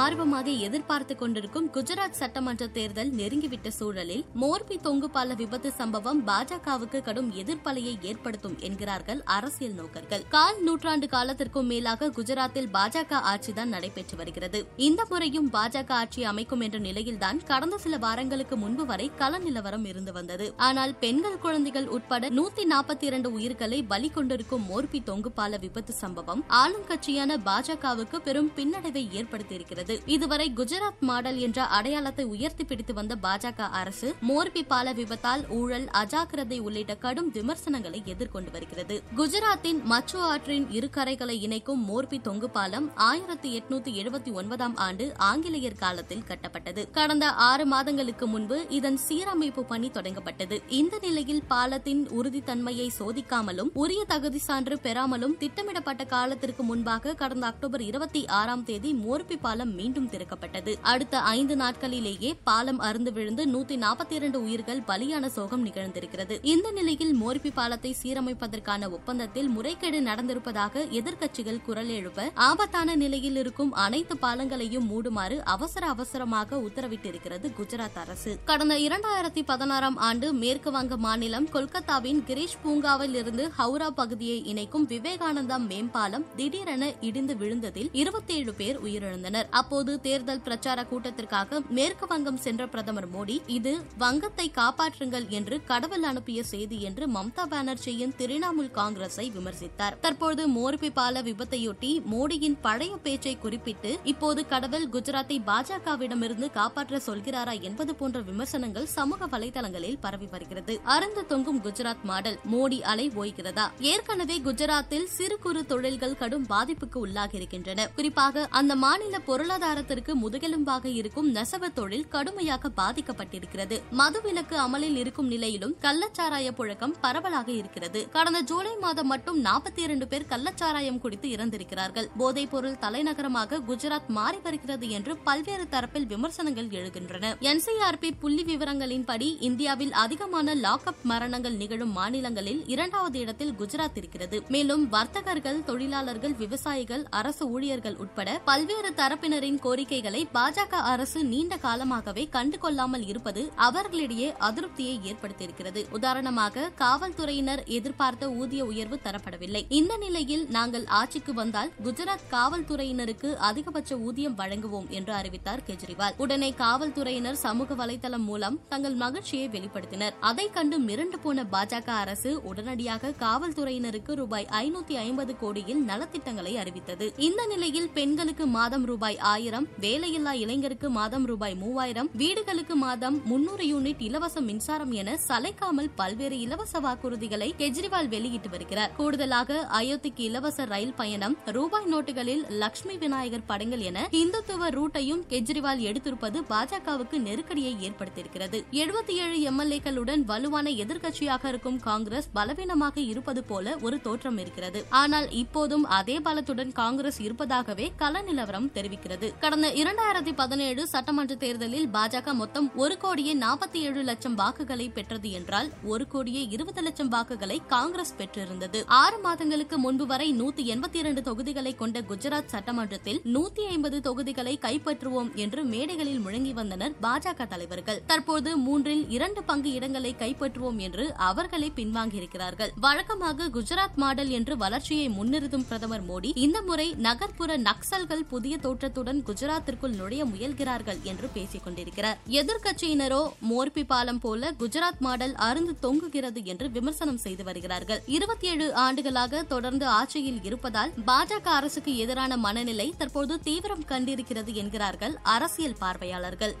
ஆர்வமாக எதிர்பார்த்து கொண்டிருக்கும் குஜராத் சட்டமன்ற தேர்தல் நெருங்கிவிட்ட சூழலில் மோர்பி தொங்கு பால விபத்து சம்பவம் பாஜகவுக்கு கடும் எதிர்ப்பலையை ஏற்படுத்தும் என்கிறார்கள் அரசியல் நோக்கர்கள். கால் நூற்றாண்டு காலத்திற்கும் மேலாக குஜராத்தில் பாஜக ஆட்சிதான் நடைபெற்று வருகிறது. இந்த முறையும் பாஜக ஆட்சி அமைக்கும் என்ற நிலையில்தான் கடந்த சில வாரங்களுக்கு முன்பு வரை கள நிலவரம் இருந்து வந்தது. ஆனால் பெண்கள் குழந்தைகள் உட்பட நூத்தி நாற்பத்தி இரண்டு உயிர்களை பலி கொண்டிருக்கும் மோர்பி தொங்கு பால விபத்து சம்பவம் ஆளும் கட்சியான பாஜகவுக்கு பெரும் பின்னடைவை ஏற்படுத்தியிருக்கிறது. இதுவரை குஜராத் மாடல் என்ற அடையாளத்தை உயர்த்தி பிடித்து வந்த பாஜக அரசு மோர்பி பால விபத்தால் ஊழல் அஜாக்கிரதை உள்ளிட்ட கடும் விமர்சனங்களை எதிர்கொண்டு வருகிறது. குஜராத்தின் மச்சு ஆற்றின் இரு கரைகளை இணைக்கும் மோர்பி தொங்கு பாலம் ஆயிரத்தி எட்நூத்தி எழுபத்தி ஒன்பதாம் ஆண்டு ஆங்கிலேயர் காலத்தில் கட்டப்பட்டது. கடந்த ஆறு மாதங்களுக்கு முன்பு இதன் சீரமைப்பு பணி தொடங்கப்பட்டது. இந்த நிலையில் பாலத்தின் உறுதித்தன்மையை சோதிக்காமலும் உரிய தகுதி சான்று பெறாமலும் திட்டமிடப்பட்ட காலத்திற்கு முன்பாக கடந்த அக்டோபர் இருபத்தி ஆறாம் தேதி மோர்பி பாலம் மீண்டும் திறக்கப்பட்டது. அடுத்த ஐந்து நாட்களிலேயே பாலம் அருந்து விழுந்து நூத்தி நாற்பத்தி இரண்டு உயிர்கள் பலியான சோகம் நிகழ்ந்திருக்கிறது. இந்த நிலையில் மோர்பி பாலத்தை சீரமைப்பதற்கான ஒப்பந்தத்தில் முறைகேடு நடந்திருப்பதாக எதிர்க்கட்சிகள் குரல் எழுப்ப ஆபத்தான நிலையில் இருக்கும் அனைத்து பாலங்களையும் மூடுமாறு அவசர அவசரமாக உத்தரவிட்டிருக்கிறது குஜராத் அரசு. கடந்த இரண்டாயிரத்தி பதினாறாம் ஆண்டு மேற்கு வங்க மாநிலம் கொல்கத்தாவின் கிரீஷ் பூங்காவில் இருந்து ஹவுரா பகுதியை இணைக்கும் விவேகானந்தா மேம்பாலம் திடீரென இடிந்து விழுந்ததில் இருபத்தேழு பேர் உயிரிழந்தனர். அப்போது தேர்தல் பிரச்சார கூட்டத்திற்காக மேற்கு வங்கம் சென்ற பிரதமர் மோடி இது வங்கத்தை காப்பாற்றுங்கள் என்று கடவுள் அனுப்பிய செய்தி என்று மம்தா பானர்ஜியின் திரிணாமுல் காங்கிரஸை விமர்சித்தார். தற்போது மோர்பி பால விபத்தையொட்டி மோடியின் பழைய பேச்சை குறிப்பிட்டு இப்போது கடவுள் குஜராத்தை பாஜகவிடமிருந்து காப்பாற்ற சொல்கிறாரா என்பது போன்ற விமர்சனங்கள் சமூக வலைதளங்களில் பரவி வருகிறது. அறந்து தொங்கும் குஜராத் மாடல் மோடி அலை ஓய்கிறதா? ஏற்கனவே குஜராத்தில் சிறு குறு தொழில்கள் கடும் பாதிப்புக்கு உள்ளாகி இருக்கின்றன குறிப்பாக அந்த மாநில பொருள் பொருளாதாரத்திற்கு முதுகெலும்பாக இருக்கும் நெசவு தொழில் கடுமையாக பாதிக்கப்பட்டிருக்கிறது. மதுவிலக்கு அமலில் இருக்கும் நிலையிலும் கள்ளச்சாராய புழக்கம் பரவலாக இருக்கிறது. கடந்த ஜூலை மாதம் மட்டும் நாற்பத்தி இரண்டு பேர் கள்ளச்சாராயம் குடித்து இறந்திருக்கிறார்கள். போதைப் பொருள் தலைநகரமாக குஜராத் மாறி வருகிறது என்று பல்வேறு தரப்பில் விமர்சனங்கள் எழுகின்றன. என்சிஆர்பி புள்ளி விவரங்களின்படி இந்தியாவில் அதிகமான லாக்அப் மரணங்கள் நிகழும் மாநிலங்களில் இரண்டாவது இடத்தில் குஜராத் இருக்கிறது. மேலும் வர்த்தகர்கள் தொழிலாளர்கள் விவசாயிகள் அரசு ஊழியர்கள் உட்பட பல்வேறு தரப்பினரின் கோரிக்கைகளை பாஜக அரசு நீண்ட காலமாகவே கண்டுகொள்ளாமல் இருப்பது அவர்களிடையே அதிருப்தியை ஏற்படுத்தியிருக்கிறது. உதாரணமாக காவல்துறையினர் எதிர்பார்த்த ஊதிய உயர்வு தரப்படவில்லை. இந்த நிலையில் நாங்கள் ஆட்சிக்கு வந்தால் குஜராத் காவல்துறையினருக்கு அதிகபட்ச ஊதியம் வழங்குவோம் என்று அறிவித்தார் கெஜ்ரிவால். உடனே காவல்துறையினர் சமூக வலைதளம் மூலம் தங்கள் மகிழ்ச்சியை வெளிப்படுத்தினர். அதை கண்டு மிரண்டு போன பாஜக அரசு உடனடியாக காவல்துறையினருக்கு ரூபாய் ஐநூத்தி ஐம்பது கோடியில் நலத்திட்டங்களை அறிவித்தது. இந்த நிலையில் பெண்களுக்கு மாதம் ரூபாய் ஆயிரம் வேலையில்லா இளைஞருக்கு மாதம் ரூபாய் மூவாயிரம் வீடுகளுக்கு மாதம் முன்னூறு யூனிட் இலவச மின்சாரம் என சளைக்காமல் பல்வேறு இலவச வாக்குறுதிகளை கெஜ்ரிவால் வெளியிட்டு வருகிறார். கூடுதலாக அயோத்திக்கு இலவச ரயில் பயணம் ரூபாய் நோட்டுகளில் லட்சுமி விநாயகர் படங்கள் என இந்துத்துவ ரூட்டையும் கெஜ்ரிவால் எடுத்திருப்பது பாஜகவுக்கு நெருக்கடியை ஏற்படுத்தியிருக்கிறது. எழுபத்தி ஏழு எம்எல்ஏக்களுடன் வலுவான எதிர்க்கட்சியாக இருக்கும் காங்கிரஸ் பலவீனமாக இருப்பது போல ஒரு தோற்றம் இருக்கிறது. ஆனால் இப்போதும் அதே பலத்துடன் காங்கிரஸ் இருப்பதாகவே கள நிலவரம் தெரிவிக்கிறது. கடந்த இரண்டாயிரத்தி பதினேழு சட்டமன்ற தேர்தலில் பாஜக மொத்தம் ஒரு கோடியே நாற்பத்தி ஏழு லட்சம் வாக்குகளை பெற்றது என்றால் ஒரு கோடியே இருபது லட்சம் வாக்குகளை காங்கிரஸ் பெற்றிருந்தது. ஆறு மாதங்களுக்கு முன்பு வரை நூத்தி எண்பத்தி இரண்டு தொகுதிகளை கொண்ட குஜராத் சட்டமன்றத்தில் நூத்தி ஐம்பது தொகுதிகளை கைப்பற்றுவோம் என்று மேடைகளில் முழங்கி வந்தனர் பாஜக தலைவர்கள். தற்போது மூன்றில் இரண்டு பங்கு இடங்களை கைப்பற்றுவோம் என்று அவர்களே பின்வாங்கியிருக்கிறார்கள். வழக்கமாக குஜராத் மாடல் என்று வளர்ச்சியை முன்னிறுத்தும் பிரதமர் மோடி இந்த முறை நகர்ப்புற நக்சல்கள் புதிய தோற்றத்துடன் குஜராத்திற்குள் நுழைய முயல்கிறார்கள் என்று பேசிக் கொண்டிருக்கிறார். எதிர்க்கட்சியினரோ மோர்பி பாலம் போல குஜராத் மாடல் அருந்து தொங்குகிறது என்று விமர்சனம் செய்து வருகிறார்கள். இருபத்தி ஏழு ஆண்டுகளாக தொடர்ந்து ஆட்சியில் இருப்பதால் பாஜக அரசுக்கு எதிரான மனநிலை தற்போது தீவிரம் கண்டிருக்கிறது என்கிறார்கள் அரசியல் பார்வையாளர்கள்.